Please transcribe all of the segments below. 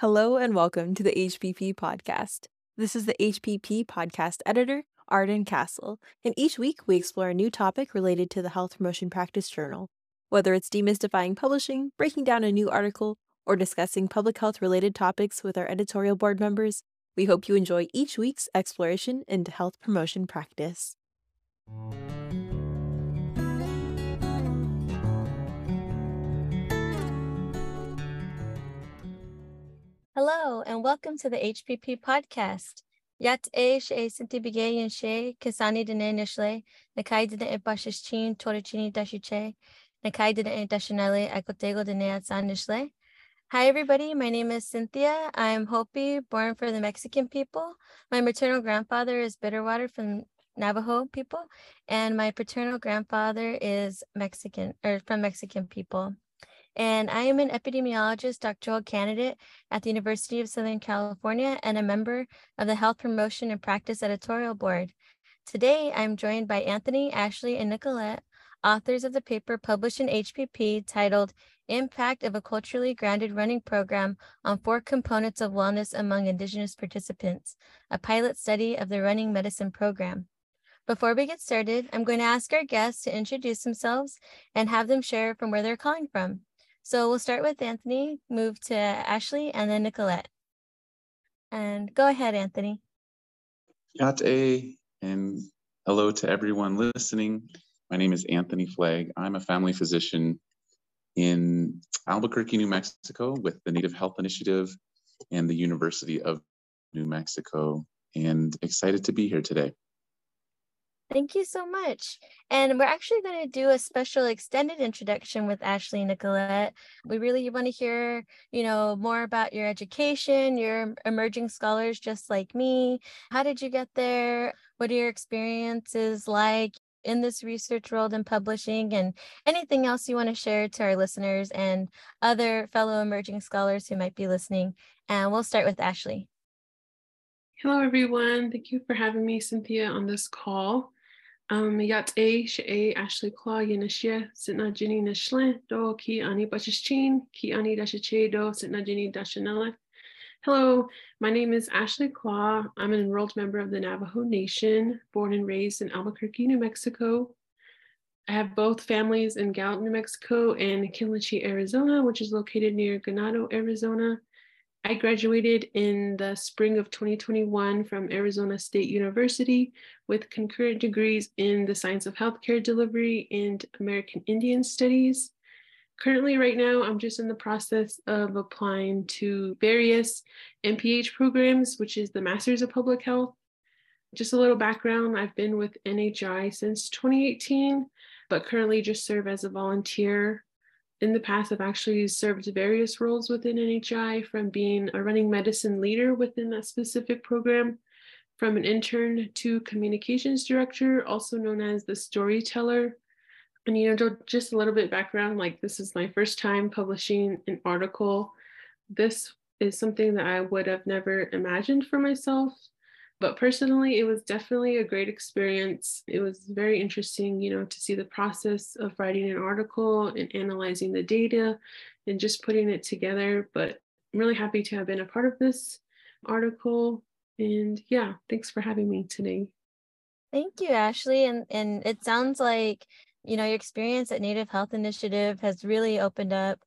Hello and welcome to the HPP podcast. This is the HPP podcast editor, Arden Castle, and each week we explore a new topic related to the Health Promotion Practice Journal. Whether it's demystifying publishing, breaking down a new article, or discussing public health related topics with our editorial board members, we hope you enjoy each week's exploration into health promotion practice. Hello, and welcome to the HPP podcast. Yat e she sinti bigayan she, kisani dene nishle, nakai dene e bashishchin, torachini dashiche, nakai dene e dashanele, akotego dene atsan nishle. Hi, everybody. My name is Cynthia. I'm Hopi, born for the Mexican people. My maternal grandfather is Bitterwater from Navajo people, and my paternal grandfather is Mexican or from Mexican people. And I am an epidemiologist doctoral candidate at the University of Southern California and a member of the Health Promotion and Practice Editorial Board. Today, I'm joined by Anthony, Ashleigh, and Nicolette, authors of the paper published in HPP titled Impact of a Culturally Grounded Running Program on Four Components of Wellness Among Indigenous Participants, a pilot study of the running medicine program. Before we get started, I'm going to ask our guests to introduce themselves and have them share from where they're calling from. So we'll start with Anthony, move to Ashleigh, and then Nicolette. And go ahead, Anthony. Yate, and hello to everyone listening. My name is Anthony Fleg. I'm a family physician in Albuquerque, New Mexico, with the Native Health Initiative and the University of New Mexico, and excited to be here today. Thank you so much. And we're actually going to do a special extended introduction with Ashleigh Nicolette. We really want to hear, you know, more about your education, your emerging scholars just like me. How did you get there? What are your experiences like in this research world and publishing and anything else you want to share to our listeners and other fellow emerging scholars who might be listening. And we'll start with Ashleigh. Hello, everyone. Thank you for having me, Cynthia, on this call. Yat Sitna Jini Dashanella. Hello, my name is Ashleigh Claw. I'm an enrolled member of the Navajo Nation, born and raised in Albuquerque, New Mexico. I have both families in Gallup, New Mexico and Kinlichee, Arizona, which is located near Ganado, Arizona. I graduated in the spring of 2021 from Arizona State University with concurrent degrees in the science of healthcare delivery and American Indian Studies. Currently, right now, I'm just in the process of applying to various MPH programs, which is the Masters of Public Health. Just a little background I've been with NHI since 2018, but currently just serve as a volunteer in the past, I've actually served various roles within NHI from being a running medicine leader within that specific program, from an intern to communications director, also known as the storyteller. And, you know, just a little bit background like, this is my first time publishing an article. This is something that I would have never imagined for myself but personally it was definitely a great experience. It was very interesting you know to see the process of writing an article and analyzing the data and just putting it together. But i'm really happy to have been a part of this article. And yeah thanks for having me today. Thank you ashleigh. And and it sounds like you know your experience at native health initiative has really opened up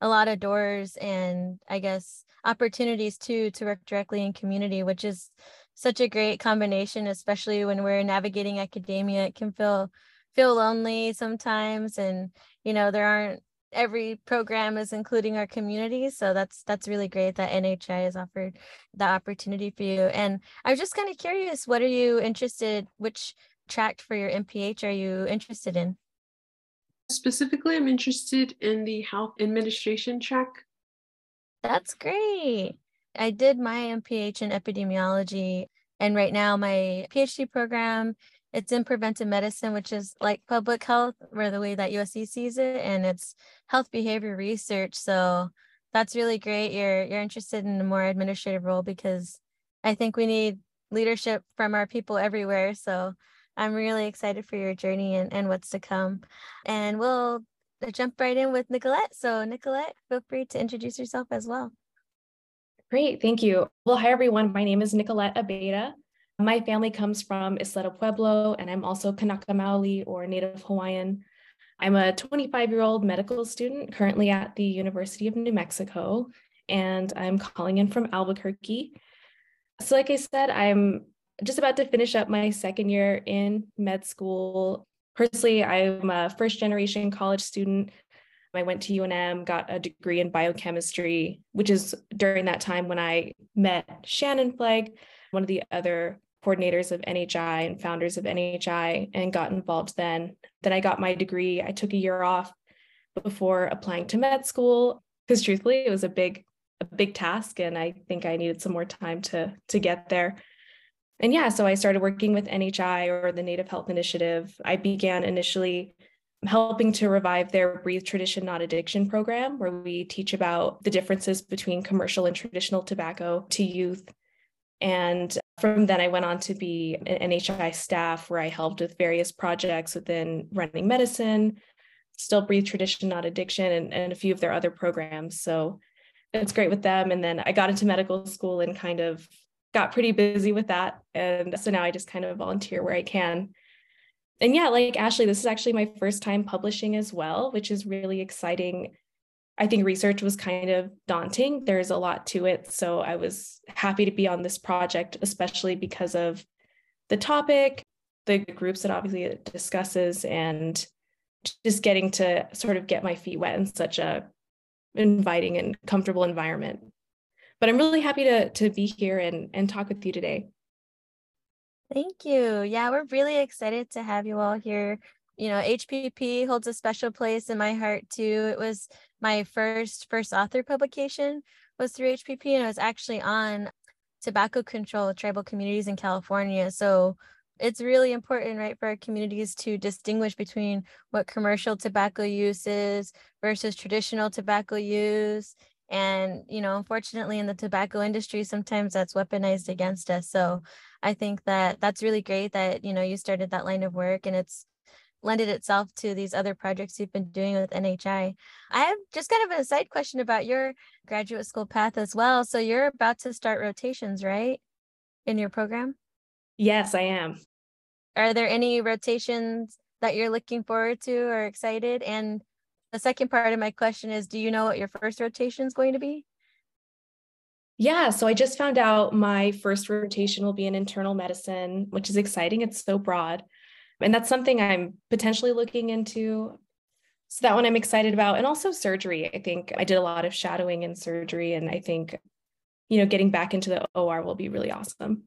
a lot of doors and i guess opportunities too to work directly in community which is such a great combination, especially when we're navigating academia. It can feel feel lonely sometimes, and you know there aren't every program is including our community. So that's that's really great that NHI has offered the opportunity for you. And I'm just kind of curious, what are you interested? Which track for your MPH are you interested in? Specifically, I'm interested in the health administration track. That's great. I did my MPH in epidemiology, and right now my PhD program it's in preventive medicine, which is like public health, where the way that USC sees it, and it's health behavior research. So that's really great. You're you're interested in a more administrative role because I think we need leadership from our people everywhere. So I'm really excited for your journey and, and what's to come. And we'll jump right in with Nicolette. So Nicolette, feel free to introduce yourself as well. Great, thank you. Well, hi everyone. My name is Nicolette Abeyta. My family comes from Isleta Pueblo, and I'm also Kanaka Maoli or Native Hawaiian. I'm a 25 year old medical student currently at the University of New Mexico, and I'm calling in from Albuquerque. So, like I said, I'm just about to finish up my second year in med school. Personally, I'm a first generation college student. I went to UNM, got a degree in biochemistry, which is during that time when I met Shannon Fleg, one of the other coordinators of NHI and founders of NHI, and got involved then. Then I got my degree. I took a year off before applying to med school because truthfully, it was a big, a big task, and I think I needed some more time to to get there and yeah, so I started working with NHI or the Native Health Initiative. I began initially helping to revive their Breathe Tradition Not Addiction program, where we teach about the differences between commercial and traditional tobacco to youth. And from then, I went on to be an NHI staff where I helped with various projects within running medicine, still Breathe Tradition Not Addiction, and, and a few of their other programs. So it's great with them. And then I got into medical school and kind of got pretty busy with that. And so now I just kind of volunteer where I can. And yeah, like Ashleigh, this is actually my first time publishing as well, which is really exciting. I think research was kind of daunting. There's a lot to it. So I was happy to be on this project, especially because of the topic, the groups that obviously it discusses, and just getting to sort of get my feet wet in such a inviting and comfortable environment but I'm really happy to to be here and and talk with you today. Thank you. Yeah, we're really excited to have you all here. You know, HPP holds a special place in my heart too. It was my first first author publication was through HPP and it was actually on tobacco control tribal communities in California. So it's really important, right, for our communities to distinguish between what commercial tobacco use is versus traditional tobacco use and you know unfortunately in the tobacco industry sometimes that's weaponized against us. So i think that that's really great that you know you started that line of work and it's lended itself to these other projects you've been doing with nhi i have just kind of a side question about your graduate school path as well. So you're about to start rotations right in your program? Yes i am. Are there any rotations that you're looking forward to or excited? And the second part of my question is do you know what your first rotation is going to be? Yeah, so I just found out my first rotation will be in internal medicine, which is exciting. It's so broad. And that's something I'm potentially looking into. So that one I'm excited about. And also surgery. I think I did a lot of shadowing in surgery. And I think, you know, getting back into the OR will be really awesome.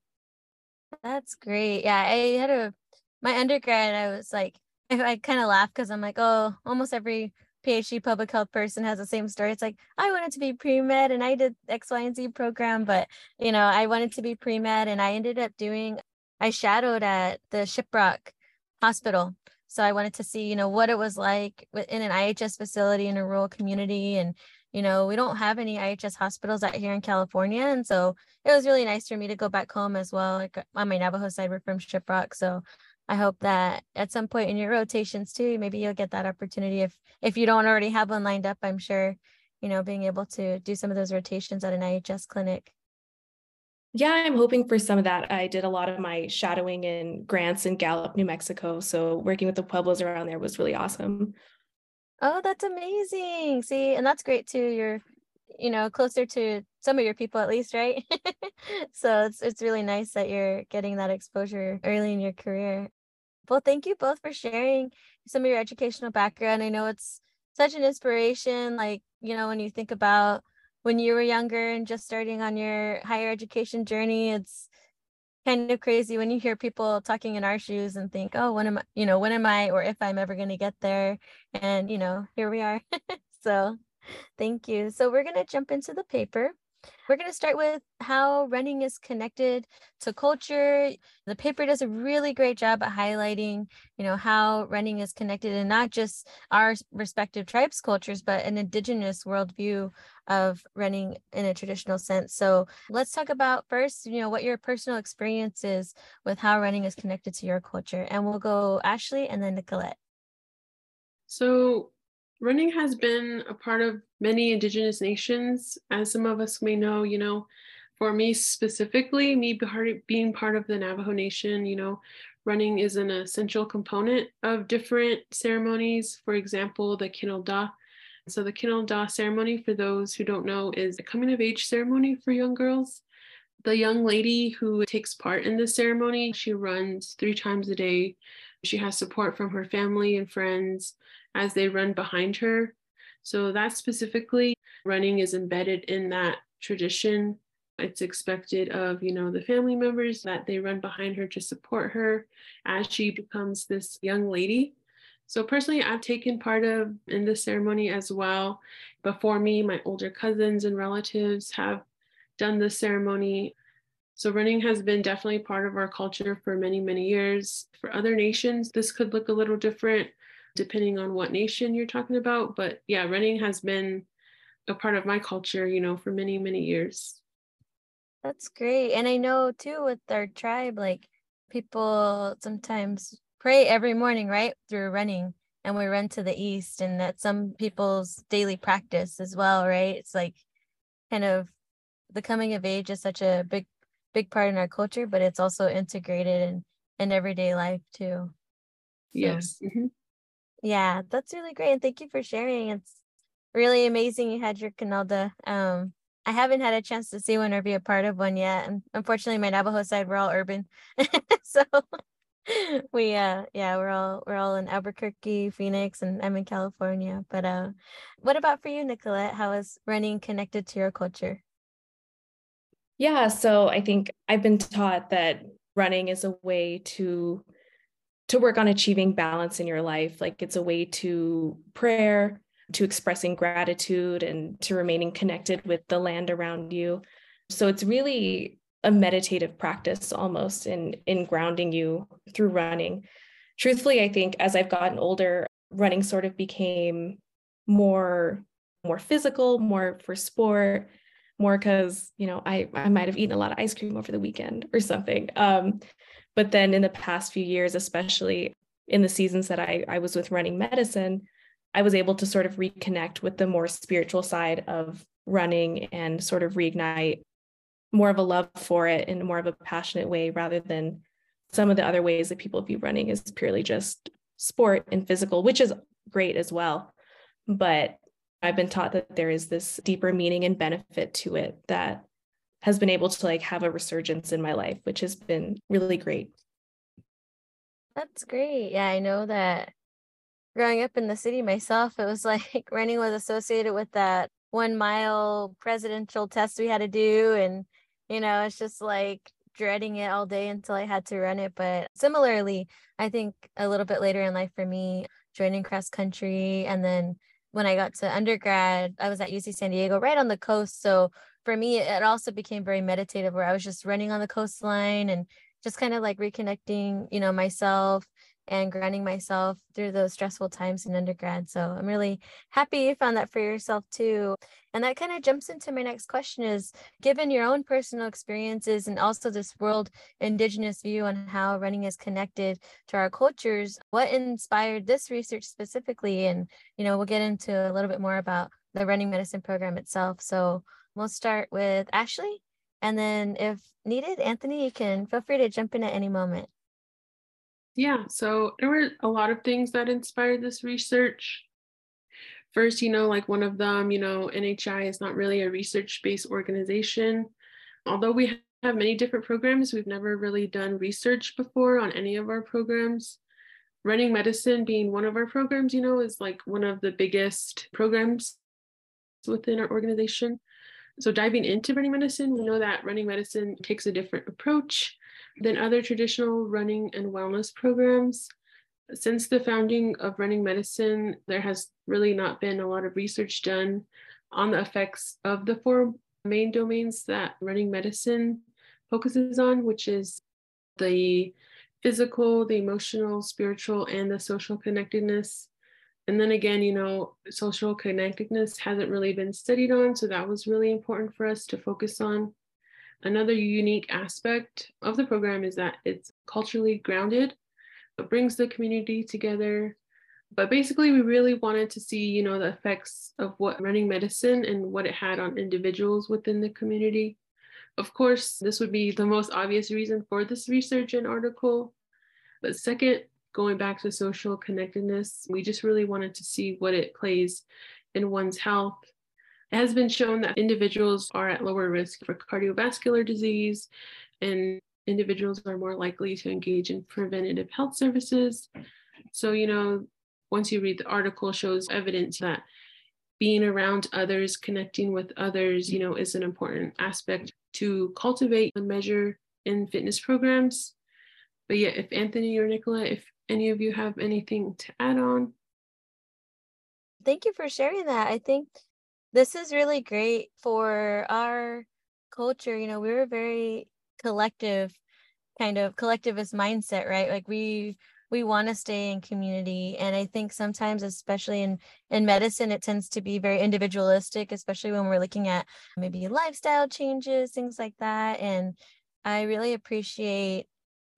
That's great. Yeah, I had a my undergrad, I was like, I, I kind of laugh because I'm like, oh, almost every PhD public health person has the same story. It's like, I wanted to be pre med and I did X, Y, and Z program, but you know, I wanted to be pre med and I ended up doing, I shadowed at the Shiprock Hospital. So I wanted to see, you know, what it was like in an IHS facility in a rural community. And, you know, we don't have any IHS hospitals out here in California. And so it was really nice for me to go back home as well. Like on my Navajo side, we're from Shiprock. So I hope that at some point in your rotations too, maybe you'll get that opportunity. If if you don't already have one lined up, I'm sure, you know, being able to do some of those rotations at an IHS clinic. Yeah, I'm hoping for some of that. I did a lot of my shadowing in Grants in Gallup, New Mexico. So working with the Pueblos around there was really awesome. Oh, that's amazing. See, and that's great too. You're, you know, closer to some of your people at least, right? so it's it's really nice that you're getting that exposure early in your career. Well, thank you both for sharing some of your educational background. I know it's such an inspiration. Like, you know, when you think about when you were younger and just starting on your higher education journey, it's kind of crazy when you hear people talking in our shoes and think, oh, when am I, you know, when am I or if I'm ever going to get there? And, you know, here we are. so thank you. So we're going to jump into the paper. We're going to start with how running is connected to culture. The paper does a really great job at highlighting, you know, how running is connected and not just our respective tribes cultures, but an indigenous worldview of running in a traditional sense. So let's talk about first, you know, what your personal experience is with how running is connected to your culture. And we'll go Ashleigh and then Nicolette. So running has been a part of many indigenous nations as some of us may know you know. For me specifically me being part of the navajo nation you know running is an essential component of different ceremonies. For example the Kinaaldá. So the Kinaaldá ceremony for those who don't know is a coming of age ceremony for young girls. The young lady who takes part in the ceremony she runs three times a day. She has support from her family and friends as they run behind her. So that specifically running is embedded in that tradition. It's expected of, you know, the family members that they run behind her to support her as she becomes this young lady. So personally, I've taken part of in this ceremony as well. Before me, my older cousins and relatives have done this ceremony. So running has been definitely part of our culture for many, many years. For other nations, this could look a little different depending on what nation you're talking about. But yeah, running has been a part of my culture, you know, for many, many years. That's great. And I know too with our tribe, like people sometimes pray every morning, right? Through running. And we run to the east, and that's some people's daily practice as well, right? It's like kind of the coming of age is such a big, big part in our culture, but it's also integrated in, in everyday life too. So. Yes. Mm-hmm. Yeah, that's really great. And thank you for sharing. It's really amazing you had your Kinaaldá. Um, I haven't had a chance to see one or be a part of one yet. And unfortunately, my Navajo side, we're all urban. so we uh yeah, we're all we're all in Albuquerque, Phoenix, and I'm in California. But uh what about for you, Nicolette? How is running connected to your culture? Yeah, so I think I've been taught that running is a way to to work on achieving balance in your life. Like it's a way to prayer, to expressing gratitude, and to remaining connected with the land around you. So it's really a meditative practice almost in in grounding you through running. Truthfully, I think as I've gotten older, running sort of became more more physical, more for sport, more because you know I I might have eaten a lot of ice cream over the weekend or something. Um, but then in the past few years, especially in the seasons that I, I was with running medicine, I was able to sort of reconnect with the more spiritual side of running and sort of reignite more of a love for it in more of a passionate way rather than some of the other ways that people view running is purely just sport and physical, which is great as well. But I've been taught that there is this deeper meaning and benefit to it that has been able to like have a resurgence in my life, which has been really great. That's great. Yeah, I know that growing up in the city myself, it was like running was associated with that one mile presidential test we had to do. And, you know, it's just like dreading it all day until I had to run it. But similarly, I think a little bit later in life for me, joining cross country and then when I got to undergrad, I was at UC San Diego, right on the coast. So for me, it also became very meditative where I was just running on the coastline and just kind of like reconnecting, you know, myself and grounding myself through those stressful times in undergrad. So I'm really happy you found that for yourself too. And that kind of jumps into my next question is given your own personal experiences and also this world indigenous view on how running is connected to our cultures, what inspired this research specifically? And, you know, we'll get into a little bit more about the running medicine program itself. So We'll start with Ashleigh. And then if needed, Anthony, you can feel free to jump in at any moment. Yeah, so there were a lot of things that inspired this research. First, you know, like one of them, you know, NHI is not really a research based organization. Although we have many different programs, we've never really done research before on any of our programs. Running medicine being one of our programs, you know, is like one of the biggest programs within our organization. So, diving into running medicine, we know that running medicine takes a different approach than other traditional running and wellness programs. Since the founding of running medicine, there has really not been a lot of research done on the effects of the four main domains that running medicine focuses on, which is the physical, the emotional, spiritual, and the social connectedness and then again, you know, social connectedness hasn't really been studied on. So that was really important for us to focus on. Another unique aspect of the program is that it's culturally grounded. It brings the community together. But basically, we really wanted to see, you know, the effects of what running medicine and what it had on individuals within the community. Of course, this would be the most obvious reason for this research and article. But second, going back to social connectedness, we just really wanted to see what it plays in one's health. It has been shown that individuals are at lower risk for cardiovascular disease, and individuals are more likely to engage in preventative health services. So, you know, once you read the article, shows evidence that being around others, connecting with others, you know, is an important aspect to cultivate and measure in fitness programs. But yeah, if Anthony or Nicola, if any of you have anything to add on. Thank you for sharing that. I think this is really great for our culture. You know, we a very collective kind of collectivist mindset, right? Like we we want to stay in community and i think sometimes especially in in medicine it tends to be very individualistic especially when we're looking at maybe lifestyle changes things like that and i really appreciate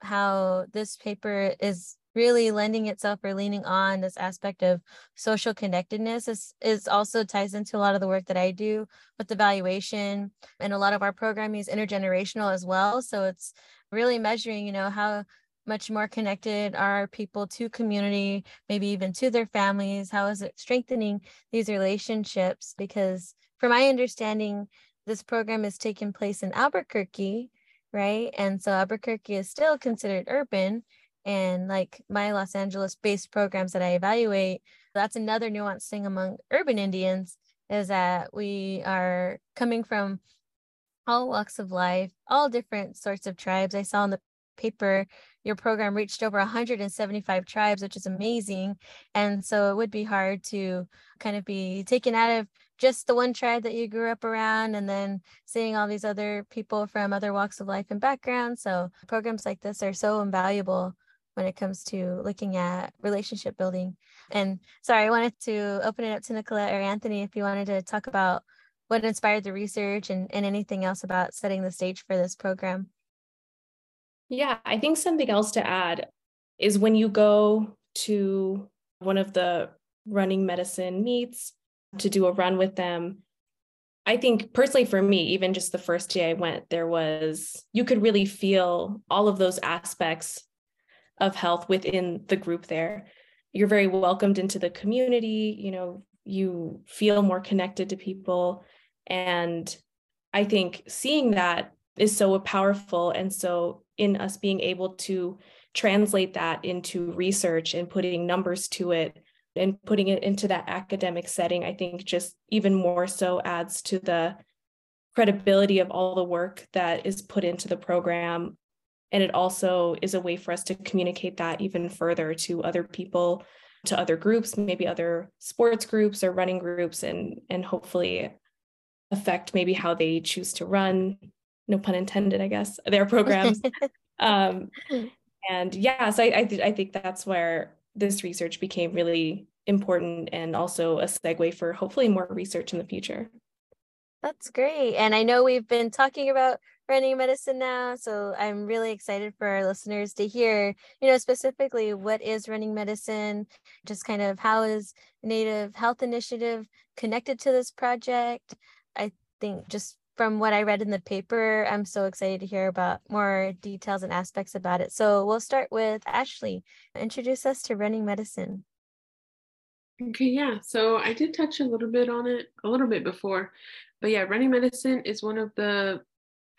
how this paper is really lending itself or leaning on this aspect of social connectedness is, is also ties into a lot of the work that I do with evaluation and a lot of our programming is intergenerational as well. So it's really measuring, you know, how much more connected are people to community, maybe even to their families? How is it strengthening these relationships? Because from my understanding, this program is taking place in Albuquerque, right? And so Albuquerque is still considered urban. And like my Los Angeles based programs that I evaluate, that's another nuanced thing among urban Indians is that we are coming from all walks of life, all different sorts of tribes. I saw in the paper your program reached over 175 tribes, which is amazing. And so it would be hard to kind of be taken out of just the one tribe that you grew up around and then seeing all these other people from other walks of life and backgrounds. So programs like this are so invaluable when it comes to looking at relationship building. And sorry, I wanted to open it up to Nicolette or Anthony if you wanted to talk about what inspired the research and, and anything else about setting the stage for this program. Yeah, I think something else to add is when you go to one of the running medicine meets to do a run with them. I think personally for me, even just the first day I went, there was, you could really feel all of those aspects of health within the group there. You're very welcomed into the community, you know, you feel more connected to people. And I think seeing that is so powerful and so in us being able to translate that into research and putting numbers to it and putting it into that academic setting, I think just even more so adds to the credibility of all the work that is put into the program. And it also is a way for us to communicate that even further to other people, to other groups, maybe other sports groups or running groups, and, and hopefully affect maybe how they choose to run no pun intended, I guess, their programs. um, and yeah, so I I, th- I think that's where this research became really important and also a segue for hopefully more research in the future. That's great. And I know we've been talking about running medicine now, so I'm really excited for our listeners to hear, you know, specifically what is running medicine, just kind of how is Native Health Initiative connected to this project. I think just from what I read in the paper, I'm so excited to hear about more details and aspects about it. So we'll start with Ashleigh. Introduce us to running medicine. Okay, yeah. So I did touch a little bit on it a little bit before, but yeah, running medicine is one of the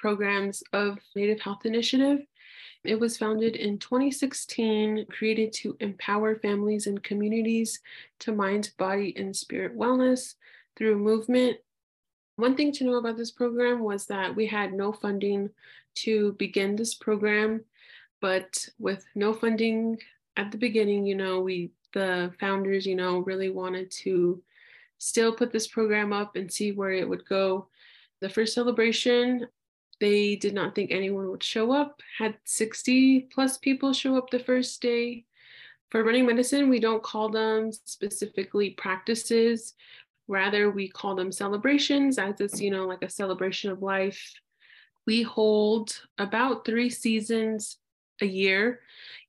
programs of Native Health Initiative. It was founded in 2016, created to empower families and communities to mind, body, and spirit wellness through movement, one thing to know about this program was that we had no funding to begin this program, but with no funding at the beginning, you know, we, the founders, you know, really wanted to still put this program up and see where it would go. The first celebration, they did not think anyone would show up, had 60 plus people show up the first day. For running medicine, we don't call them specifically practices. Rather, we call them celebrations as it's, you know, like a celebration of life. We hold about three seasons a year.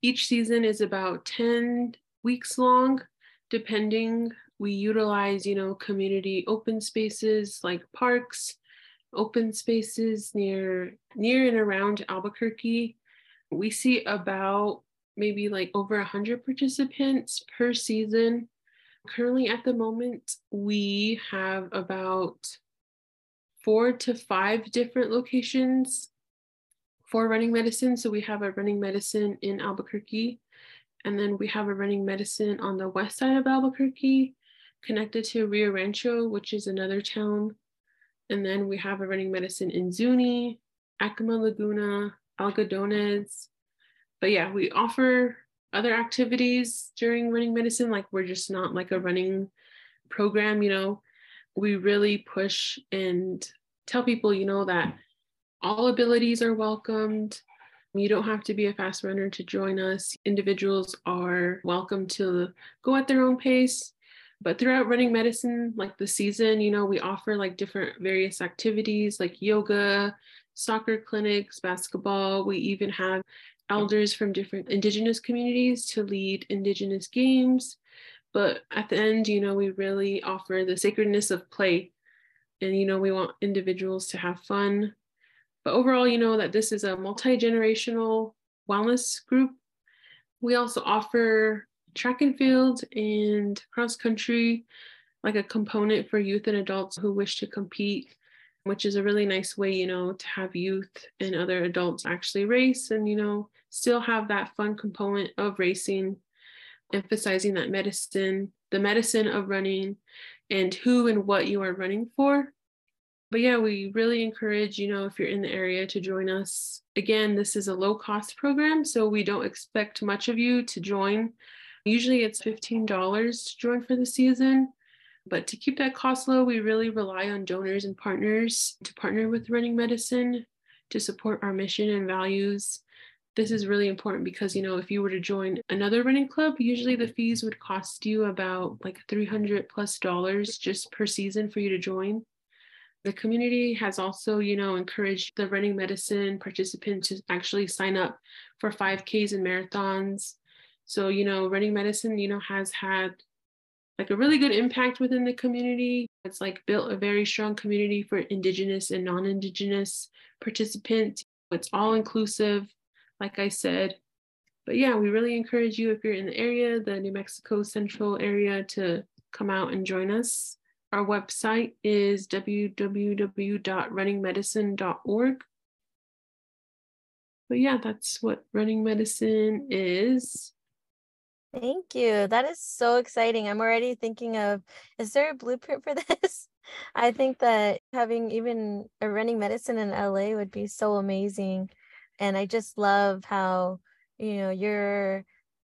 Each season is about 10 weeks long. depending, we utilize, you know, community open spaces like parks, open spaces near near and around Albuquerque. We see about maybe like over 100 participants per season. Currently, at the moment, we have about four to five different locations for running medicine. So we have a running medicine in Albuquerque, and then we have a running medicine on the west side of Albuquerque, connected to Rio Rancho, which is another town. And then we have a running medicine in Zuni, Acoma Laguna, Algodones. But yeah, we offer other activities during running medicine. Like we're just not like a running program, you know. We really push and tell people, you know, that all abilities are welcomed. You don't have to be a fast runner to join us. Individuals are welcome to go at their own pace. But throughout running medicine, like the season, you know, we offer like different various activities like yoga, soccer clinics, basketball. We even have elders from different indigenous communities to lead indigenous games. But at the end, you know, we really offer the sacredness of play. And, you know, we want individuals to have fun, but overall, you know that this is a multi-generational wellness group. We also offer track and field and cross country, like a component for youth and adults who wish to compete, which is a really nice way, you know, to have youth and other adults actually race and, you know, still have that fun component of racing, emphasizing that medicine, the medicine of running, and who and what you are running for but yeah, we really encourage, you know, if you're in the area to join us. Again, this is a low cost program, so we don't expect much of you to join. Usually it's $15 to join for the season. But to keep that cost low, we really rely on donors and partners to partner with Running Medicine to support our mission and values. This is really important because, you know, if you were to join another running club, usually the fees would cost you about like 300 plus dollars just per season for you to join. The community has also, you know, encouraged the running medicine participants to actually sign up for 5Ks and marathons. So, you know, running medicine, you know, has had like a really good impact within the community. It's like built a very strong community for Indigenous and non Indigenous participants. It's all inclusive, like I said. But yeah, we really encourage you if you're in the area, the New Mexico Central area, to come out and join us. Our website is www.runningmedicine.org. But yeah, that's what running medicine is. Thank you. That is so exciting. I'm already thinking of is there a blueprint for this? I think that having even a running medicine in LA would be so amazing. And I just love how, you know, you're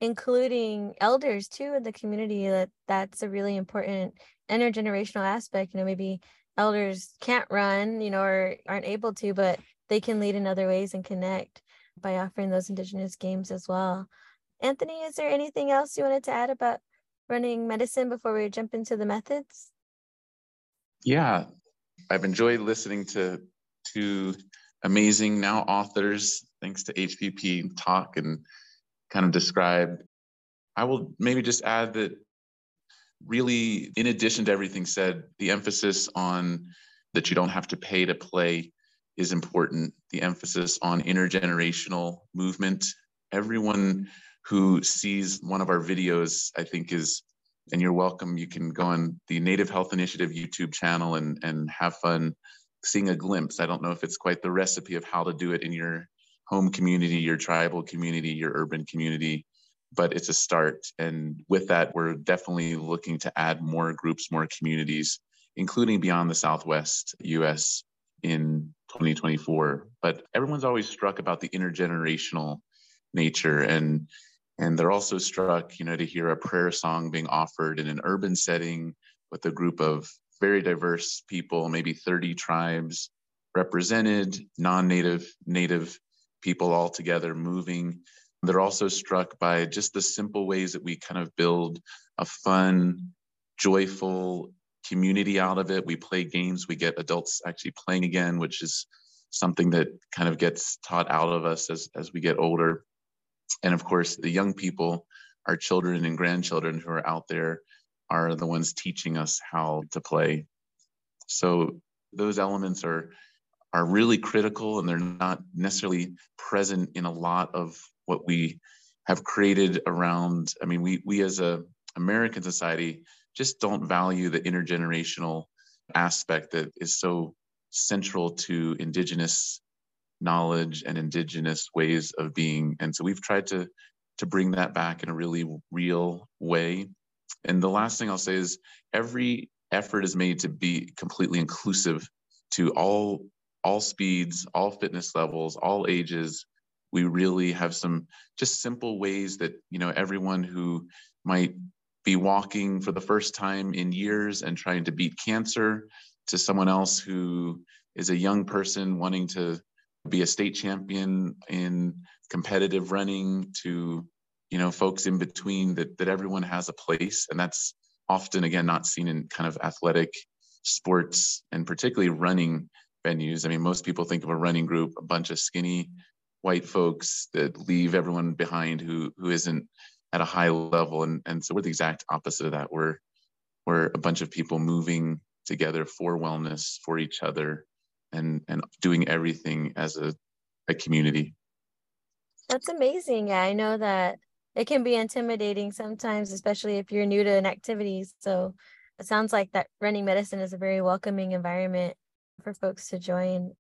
including elders too in the community that that's a really important intergenerational aspect you know maybe elders can't run you know or aren't able to but they can lead in other ways and connect by offering those indigenous games as well anthony is there anything else you wanted to add about running medicine before we jump into the methods yeah i've enjoyed listening to two amazing now authors thanks to hpp talk and kind of describe i will maybe just add that really, in addition to everything said, the emphasis on that you don't have to pay to play is important. The emphasis on intergenerational movement. Everyone who sees one of our videos, I think, is, and you're welcome. You can go on the Native Health Initiative YouTube channel and, and have fun seeing a glimpse. I don't know if it's quite the recipe of how to do it in your home community, your tribal community, your urban community but it's a start. And with that, we're definitely looking to add more groups, more communities, including beyond the Southwest US in 2024. But everyone's always struck about the intergenerational nature and and they're also struck, you know, to hear a prayer song being offered in an urban setting with a group of very diverse people, maybe 30 tribes represented, non-native, native people all together moving they're also struck by just the simple ways that we kind of build a fun, joyful community out of it. We play games, we get adults actually playing again, which is something that kind of gets taught out of us as, as we get older. And of course, the young people our children and grandchildren who are out there are the ones teaching us how to play. So those elements are are really critical and they're not necessarily present in a lot of what we have created around i mean we we as a american society just don't value the intergenerational aspect that is so central to indigenous knowledge and indigenous ways of being. And so we've tried to to bring that back in a really real way. And the last thing i'll say is every effort is made to be completely inclusive to all all speeds all fitness levels all ages. We really have some just simple ways that you know everyone who might be walking for the first time in years and trying to beat cancer to someone else who is a young person wanting to be a state champion in competitive running to you know folks in between that that everyone has a place. And that's often again not seen in kind of athletic sports and particularly running venues. I mean most people think of a running group a bunch of skinny white folks that leave everyone behind who who isn't at a high level. And and so we're the exact opposite of that. We're we're a bunch of people moving together for wellness for each other and and doing everything as a, a community. That's amazing. Yeah i know that it can be intimidating sometimes especially if you're new to an activity. So it sounds like that running medicine is a very welcoming environment for folks to join.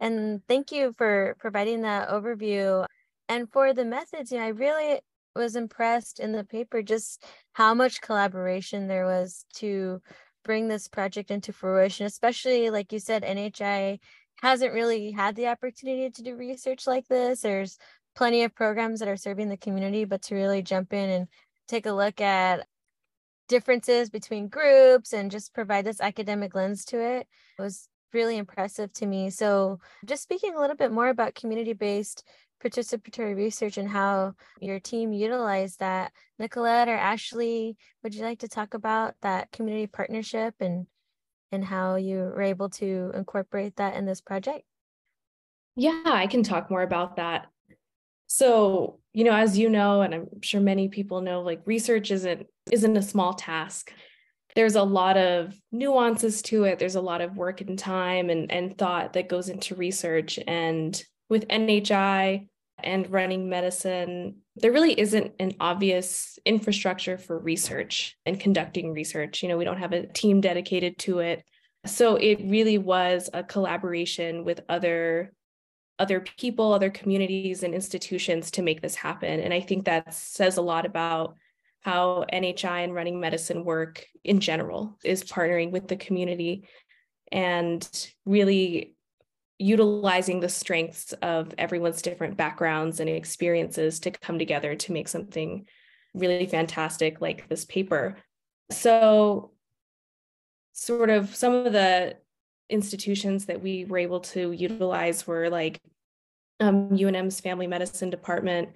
And thank you for providing that overview. And for the methods, you know, I really was impressed in the paper just how much collaboration there was to bring this project into fruition, especially like you said, NHI hasn't really had the opportunity to do research like this. There's plenty of programs that are serving the community, but to really jump in and take a look at differences between groups and just provide this academic lens to it was really impressive to me. So, just speaking a little bit more about community based participatory research and how your team utilized that. Nicolette or Ashleigh, would you like to talk about that community partnership and and how you were able to incorporate that in this project? Yeah, I can talk more about that. So, you know, as you know, and I'm sure many people know, like research isn't isn't a small task there's a lot of nuances to it. There's a lot of work and time and, and thought that goes into research. And with NHI and running medicine, there really isn't an obvious infrastructure for research and conducting research. You know, we don't have a team dedicated to it. So it really was a collaboration with other other people, other communities and institutions to make this happen. And I think that says a lot about how NHI and running medicine work in general is partnering with the community and really utilizing the strengths of everyone's different backgrounds and experiences to come together to make something really fantastic like this paper. So, sort of some of the institutions that we were able to utilize were like um, UNM's family medicine department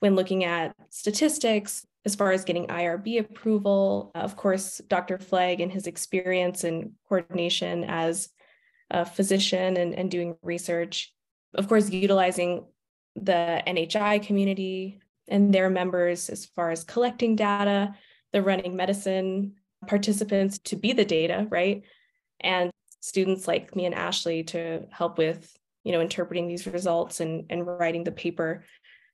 when looking at statistics, as far as getting IRB approval. Of course, Dr. Fleg and his experience and coordination as a physician and, and doing research. Of course, utilizing the NHI community and their members as far as collecting data, the running medicine participants to be the data, right? And students like me and Ashleigh to help with, you know, interpreting these results and, and writing the paper.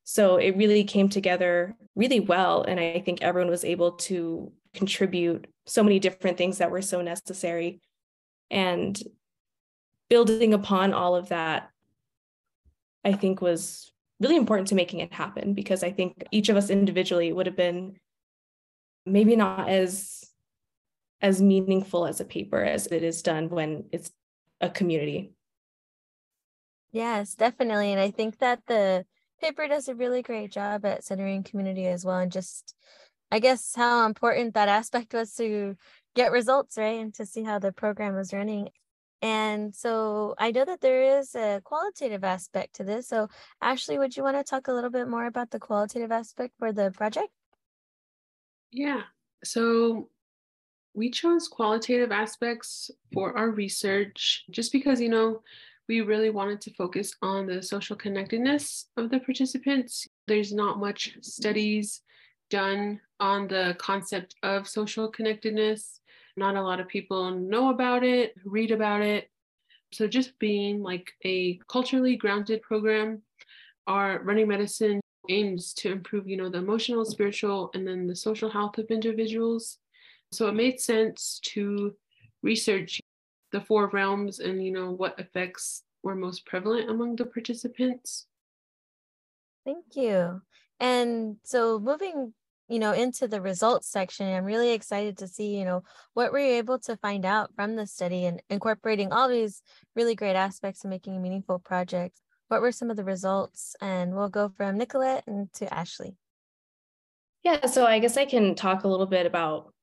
So it really came together really well. And I think everyone was able to contribute so many different things that were so necessary. And building upon all of that, I think was really important to making it happen because I think each of us individually would have been maybe not as as meaningful as a paper as it is done when it's a community. Yes, definitely. And I think that the paper does a really great job at centering community as well and just i guess how important that aspect was to get results right and to see how the program was running and so i know that there is a qualitative aspect to this so ashleigh would you want to talk a little bit more about the qualitative aspect for the project yeah so we chose qualitative aspects for our research just because you know we really wanted to focus on the social connectedness of the participants. There's not much studies done on the concept of social connectedness. Not a lot of people know about it, read about it. So just being like a culturally grounded program, our running medicine aims to improve, you know, the emotional, spiritual, and then the social health of individuals. So it made sense to research the four realms and, you know, what effects were most prevalent among the participants. Thank you. And so moving, you know, into the results section, I'm really excited to see, you know, what were you able to find out from the study and incorporating all these really great aspects of making a meaningful project. What were some of the results? And we'll go from Nicolette and to Ashleigh. Yeah, so I guess I can talk a little bit about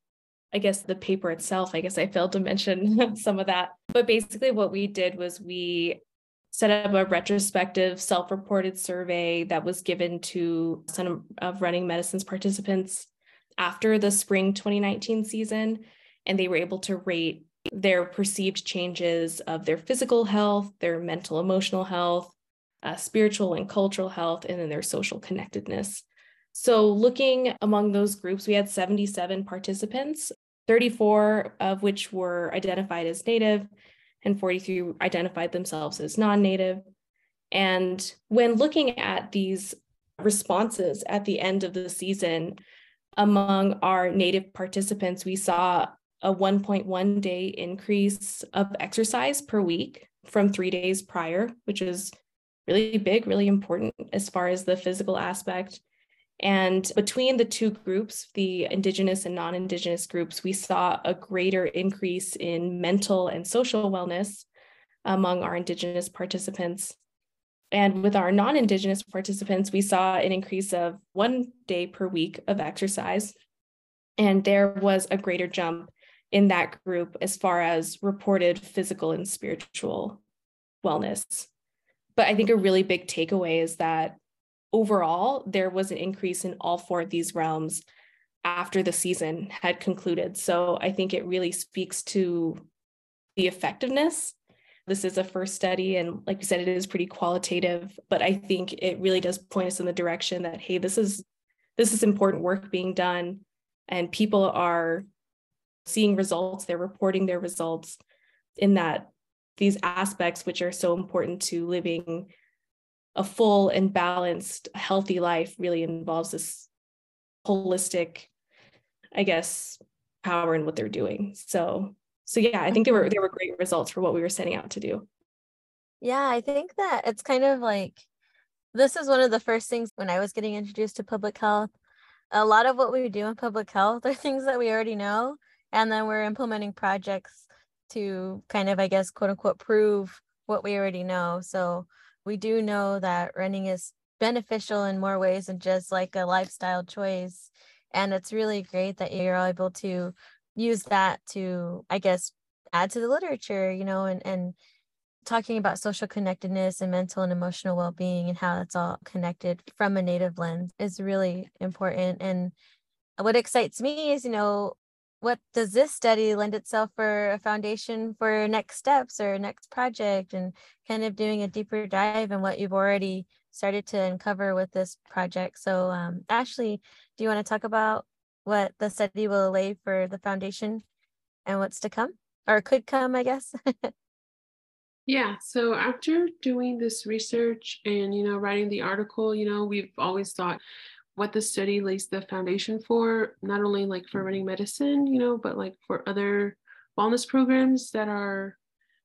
I guess the paper itself, I guess I failed to mention some of that. But basically, what we did was we set up a retrospective self reported survey that was given to some of running medicine's participants after the spring 2019 season. And they were able to rate their perceived changes of their physical health, their mental, emotional health, uh, spiritual and cultural health, and then their social connectedness. So, looking among those groups, we had 77 participants, 34 of which were identified as Native, and 43 identified themselves as non Native. And when looking at these responses at the end of the season, among our Native participants, we saw a 1.1 day increase of exercise per week from three days prior, which is really big, really important as far as the physical aspect. And between the two groups, the Indigenous and non Indigenous groups, we saw a greater increase in mental and social wellness among our Indigenous participants. And with our non Indigenous participants, we saw an increase of one day per week of exercise. And there was a greater jump in that group as far as reported physical and spiritual wellness. But I think a really big takeaway is that overall, there was an increase in all four of these realms after the season had concluded. So I think it really speaks to the effectiveness. This is a first study, and like you said, it is pretty qualitative, but I think it really does point us in the direction that hey, this is this is important work being done, and people are seeing results. They're reporting their results in that these aspects, which are so important to living a full and balanced, healthy life really involves this holistic, I guess, power in what they're doing. So, so yeah, I think there were there were great results for what we were setting out to do. Yeah, I think that it's kind of like this is one of the first things when I was getting introduced to public health. A lot of what we do in public health are things that we already know, and then we're implementing projects to kind of, I guess, quote unquote, prove what we already know. So we do know that running is beneficial in more ways than just like a lifestyle choice. And it's really great that you're able to use that to, I guess, add to the literature, you know, and, and talking about social connectedness and mental and emotional well-being and how that's all connected from a native lens is really important. And what excites me is, you know, what does this study lend itself for a foundation for next steps or next project? And kind of doing a deeper dive in what you've already started to uncover with this project. So um, ashleigh do you want to talk about what the study will lay for the foundation and what's to come? Or could come i guess. Yeah so after doing this research and you know writing the article you know we've always thought what the study lays the foundation for, not only like for mm-hmm. running medicine, you know, but like for other wellness programs that are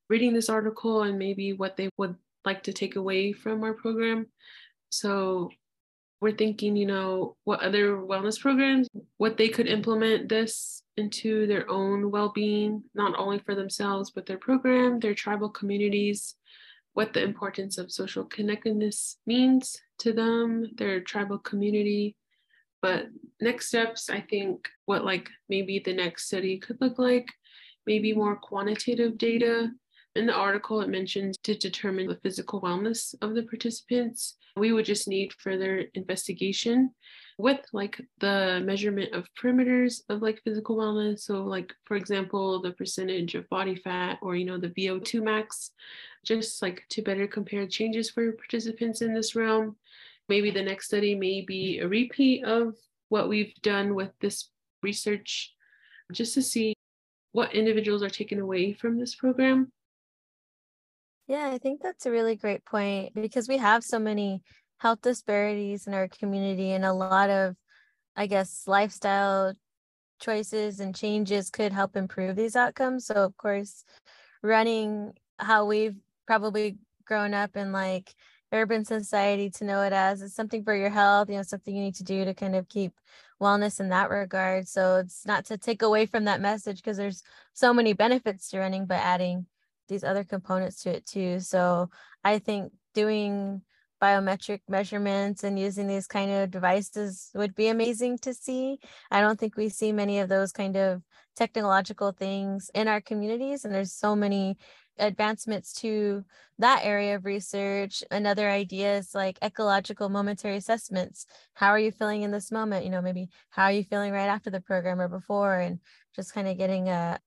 reading this article and maybe what they would like to take away from our program. So we're thinking, you know, what other wellness programs, what they could implement this into their own well-being, not only for themselves, but their program, their tribal communities, what the importance of social connectedness means to them, their tribal community. But next steps, I think what like maybe the next study could look like, maybe more quantitative data. In the article, it mentions to determine the physical wellness of the participants. We would just need further investigation with like the measurement of parameters of like physical wellness. So like, for example, the percentage of body fat or, you know, the VO2 max, just like to better compare changes for participants in this realm. Maybe the next study may be a repeat of what we've done with this research just to see what individuals are taken away from this program. Yeah, I think that's a really great point because we have so many health disparities in our community and a lot of, I guess, lifestyle choices and changes could help improve these outcomes. So, of course, running how we've probably grown up in like urban society to know it as it's something for your health, you know, something you need to do to kind of keep wellness in that regard. So it's not to take away from that message because there's so many benefits to running, but adding these other components to it too. So I think doing biometric measurements and using these kind of devices would be amazing to see. I don't think we see many of those kind of technological things in our communities, and there's so many advancements to that area of research. Another idea is like ecological momentary assessments. How are you feeling in this moment? You know, maybe how are you feeling right after the program or before, and just kind of getting a,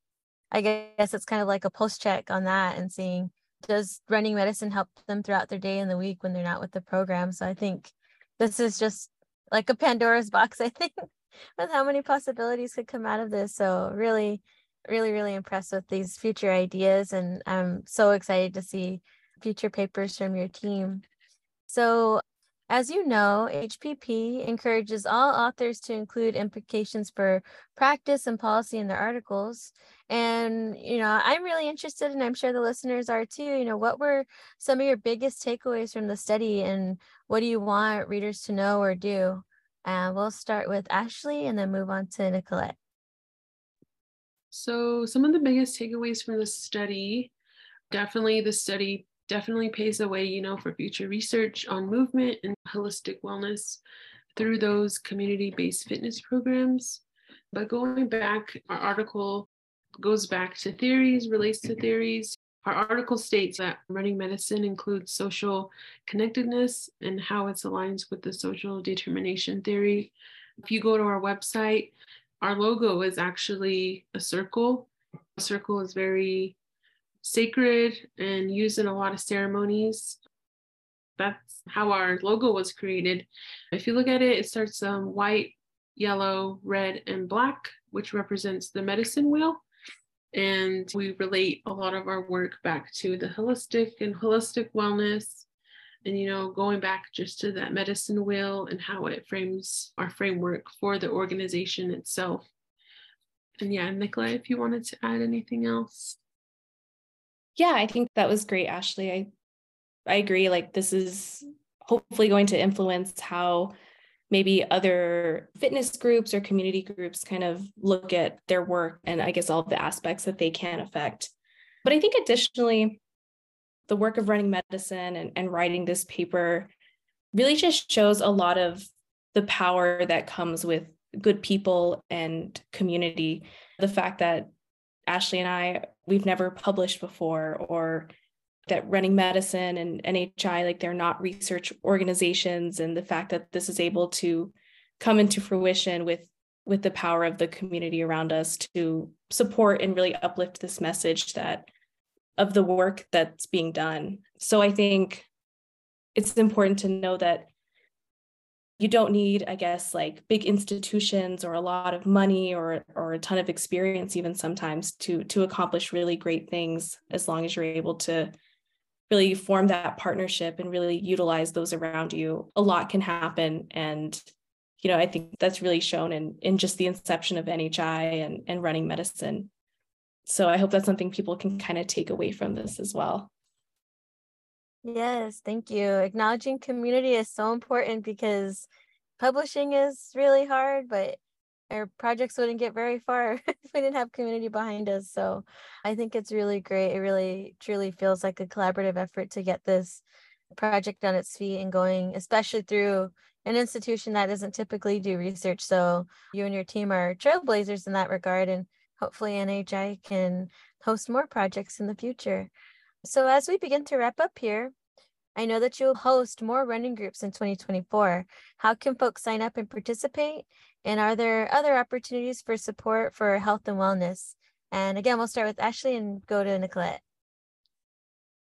I guess it's kind of like a post check on that and seeing does running medicine help them throughout their day and the week when they're not with the program. So I think this is just like a Pandora's box, I think, with how many possibilities could come out of this. So really really, really impressed with these future ideas, and I'm so excited to see future papers from your team. So, as you know, HPP encourages all authors to include implications for practice and policy in their articles. And, you know, I'm really interested, and I'm sure the listeners are too. You know, what were some of your biggest takeaways from the study, and what do you want readers to know or do? And we'll start with Ashleigh and then move on to Nicolette. So, some of the biggest takeaways from the study definitely, the study definitely paves the way, you know, for future research on movement and holistic wellness through those community based fitness programs. But going back, our article goes back to theories, relates to theories. Our article states that running medicine includes social connectedness and how it aligns with the social determination theory. If you go to our website, our logo is actually a circle. A circle is very sacred and used in a lot of ceremonies. That's how our logo was created. If you look at it, it starts um, white, yellow, red, and black, which represents the medicine wheel. And we relate a lot of our work back to the holistic and holistic wellness and you know going back just to that medicine wheel and how it frames our framework for the organization itself. And yeah nicola if you wanted to add anything else. Yeah i think that was great ashleigh. I i agree like this is hopefully going to influence how maybe other fitness groups or community groups kind of look at their work and i guess all the aspects that they can affect. But i think additionally the work of running medicine and, and writing this paper really just shows a lot of the power that comes with good people and community. The fact that Ashleigh and I, we've never published before, or that running medicine and NHI, like they're not research organizations, and the fact that this is able to come into fruition with with the power of the community around us to support and really uplift this message that of the work that's being done. So I think it's important to know that you don't need i guess like big institutions or a lot of money or or a ton of experience even sometimes to to accomplish really great things as long as you're able to really form that partnership and really utilize those around you a lot can happen and you know i think that's really shown in in just the inception of nhi and and running medicine so I hope that's something people can kind of take away from this as well. Yes, thank you. Acknowledging community is so important because publishing is really hard, but our projects wouldn't get very far if we didn't have community behind us. So I think it's really great. It really truly feels like a collaborative effort to get this project on its feet and going, especially through an institution that doesn't typically do research. So you and your team are trailblazers in that regard. And hopefully NHI can host more projects in the future. So as we begin to wrap up here, I know that you'll host more running groups in 2024. How can folks sign up and participate? And are there other opportunities for support for health and wellness? And again, we'll start with Ashleigh and go to Nicolette.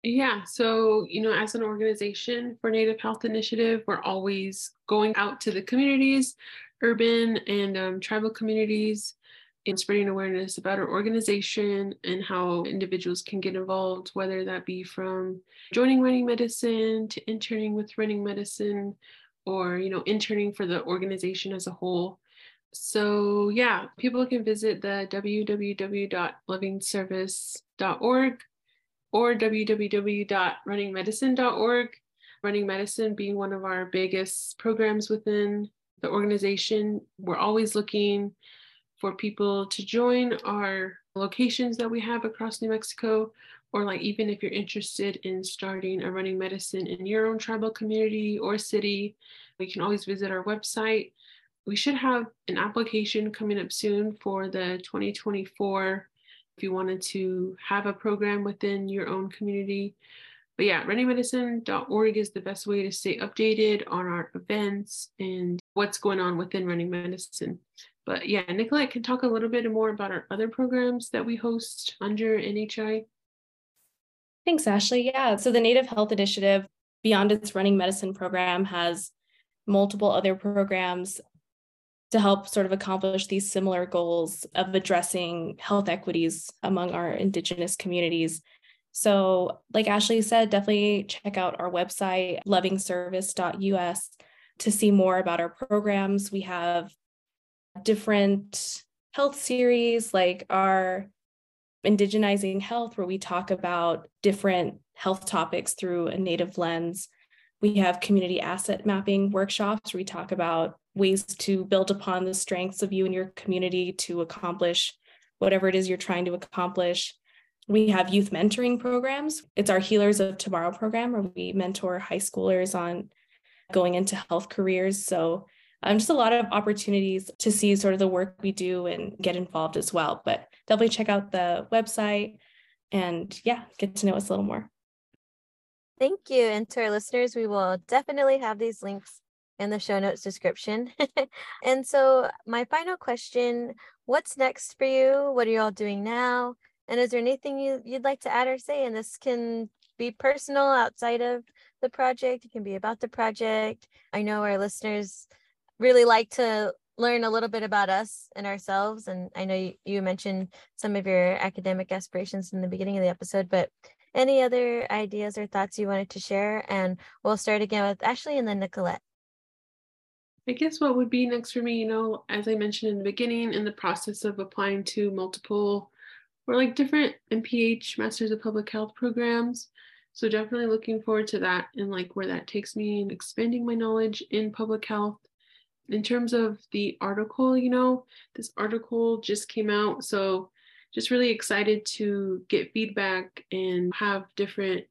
Yeah, so, you know, as an organization for Native Health Initiative, we're always going out to the communities, urban and um, tribal communities in spreading awareness about our organization and how individuals can get involved, whether that be from joining running medicine to interning with running medicine or you know interning for the organization as a whole. So yeah people can visit the www.lovingservice.org or www.runningmedicine.org running medicine being one of our biggest programs within the organization. We're always looking for people to join our locations that we have across new mexico or like even if you're interested in starting a running medicine in your own tribal community or city, you can always visit our website. We should have an application coming up soon for the 2024 if you wanted to have a program within your own community. But yeah, runningmedicine.org is the best way to stay updated on our events and what's going on within running medicine. But yeah, Nicolette can talk a little bit more about our other programs that we host under NHI. Thanks, Ashleigh. Yeah. So the Native Health Initiative, beyond its running medicine program, has multiple other programs to help sort of accomplish these similar goals of addressing health equities among our Indigenous communities. So, like Ashleigh said, definitely check out our website, lovingservice.us, to see more about our programs. We have different health series like our indigenizing health, where we talk about different health topics through a native lens. We have community asset mapping workshops where we talk about ways to build upon the strengths of you and your community to accomplish whatever it is you're trying to accomplish. We have youth mentoring programs. It's our Healers of Tomorrow program where we mentor high schoolers on going into health careers. So um, just a lot of opportunities to see sort of the work we do and get involved as well. But definitely check out the website and yeah, get to know us a little more. Thank you. And to our listeners, we will definitely have these links in the show notes description. and so, my final question what's next for you? What are you all doing now? And is there anything you, you'd like to add or say? And this can be personal outside of the project, it can be about the project. I know our listeners really like to learn a little bit about us and ourselves. And I know you, you mentioned some of your academic aspirations in the beginning of the episode, but any other ideas or thoughts you wanted to share? And we'll start again with Ashleigh and then Nicolette. I guess what would be next for me, you know, as I mentioned in the beginning, in the process of applying to multiple or like different MPH Masters of Public Health programs. So definitely looking forward to that and like where that takes me and expanding my knowledge in public health in terms of the article, you know, this article just came out. So just really excited to get feedback and have different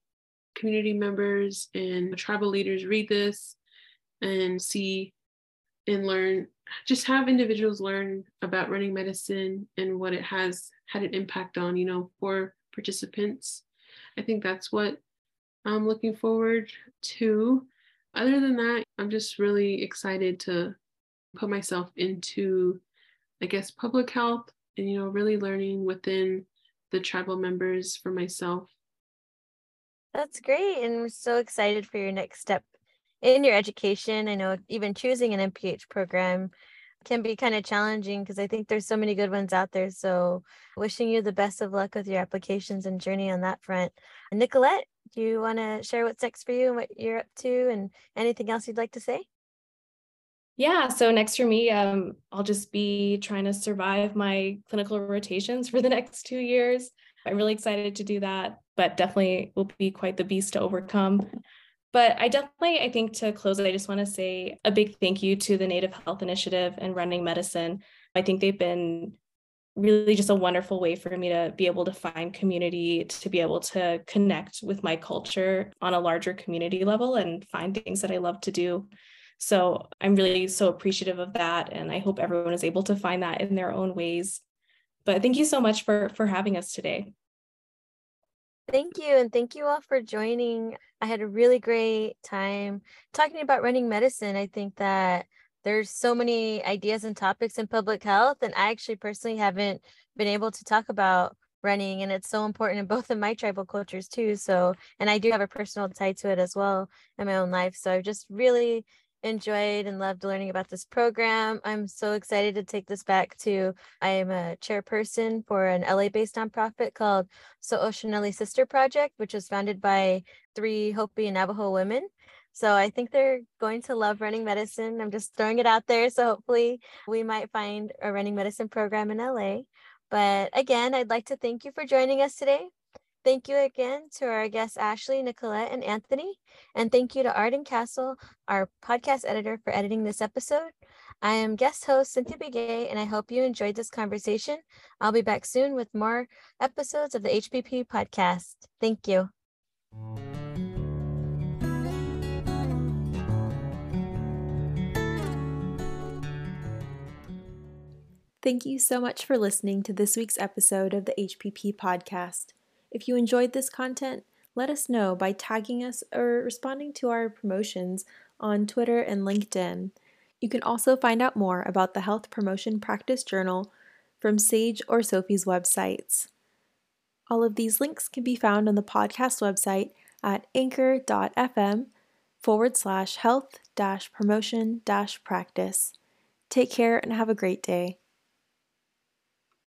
community members and tribal leaders read this and see and learn just have individuals learn about running medicine and what it has had an impact on you know for participants i think that's what i'm looking forward to other than that i'm just really excited to put myself into, I guess, public health and, you know, really learning within the tribal members for myself. That's great. And we're so excited for your next step in your education. I know even choosing an MPH program can be kind of challenging because I think there's so many good ones out there. So, wishing you the best of luck with your applications and journey on that front. Nicolette, do you want to share what's next for you and what you're up to and anything else you'd like to say? Yeah, so next for me, um, I'll just be trying to survive my clinical rotations for the next two years. I'm really excited to do that, but definitely will be quite the beast to overcome. But I definitely, I think to close it, I just want to say a big thank you to the Native Health Initiative and Running Medicine. I think they've been really just a wonderful way for me to be able to find community, to be able to connect with my culture on a larger community level and find things that I love to do. So I'm really so appreciative of that. And I hope everyone is able to find that in their own ways. But thank you so much for for having us today. Thank you. And thank you all for joining. I had a really great time talking about running medicine. I think that there's so many ideas and topics in public health. And I actually personally haven't been able to talk about running. And it's so important in both of my tribal cultures too. So, and I do have a personal tie to it as well in my own life. So i've just really enjoyed and loved learning about this program. I'm so excited to take this back to I am a chairperson for an LA-based nonprofit called So'oshaneli Sister Project, which was founded by three Hopi and Navajo women. So I think they're going to love running medicine. I'm just throwing it out there. So hopefully we might find a running medicine program in LA. But again, I'd like to thank you for joining us today. Thank you again to our guests, Ashleigh, Nicolette, and Anthony. And thank you to Arden Castle, our podcast editor, for editing this episode. I am guest host Cynthia Begay, and I hope you enjoyed this conversation. I'll be back soon with more episodes of the HPP podcast. Thank you. Thank you so much for listening to this week's episode of the HPP podcast. If you enjoyed this content, let us know by tagging us or responding to our promotions on Twitter and LinkedIn. You can also find out more about the Health Promotion Practice Journal from Sage or SOPHE's websites. All of these links can be found on the podcast website at anchor.fm forward slash health dash promotion dash practice. Take care and have a great day.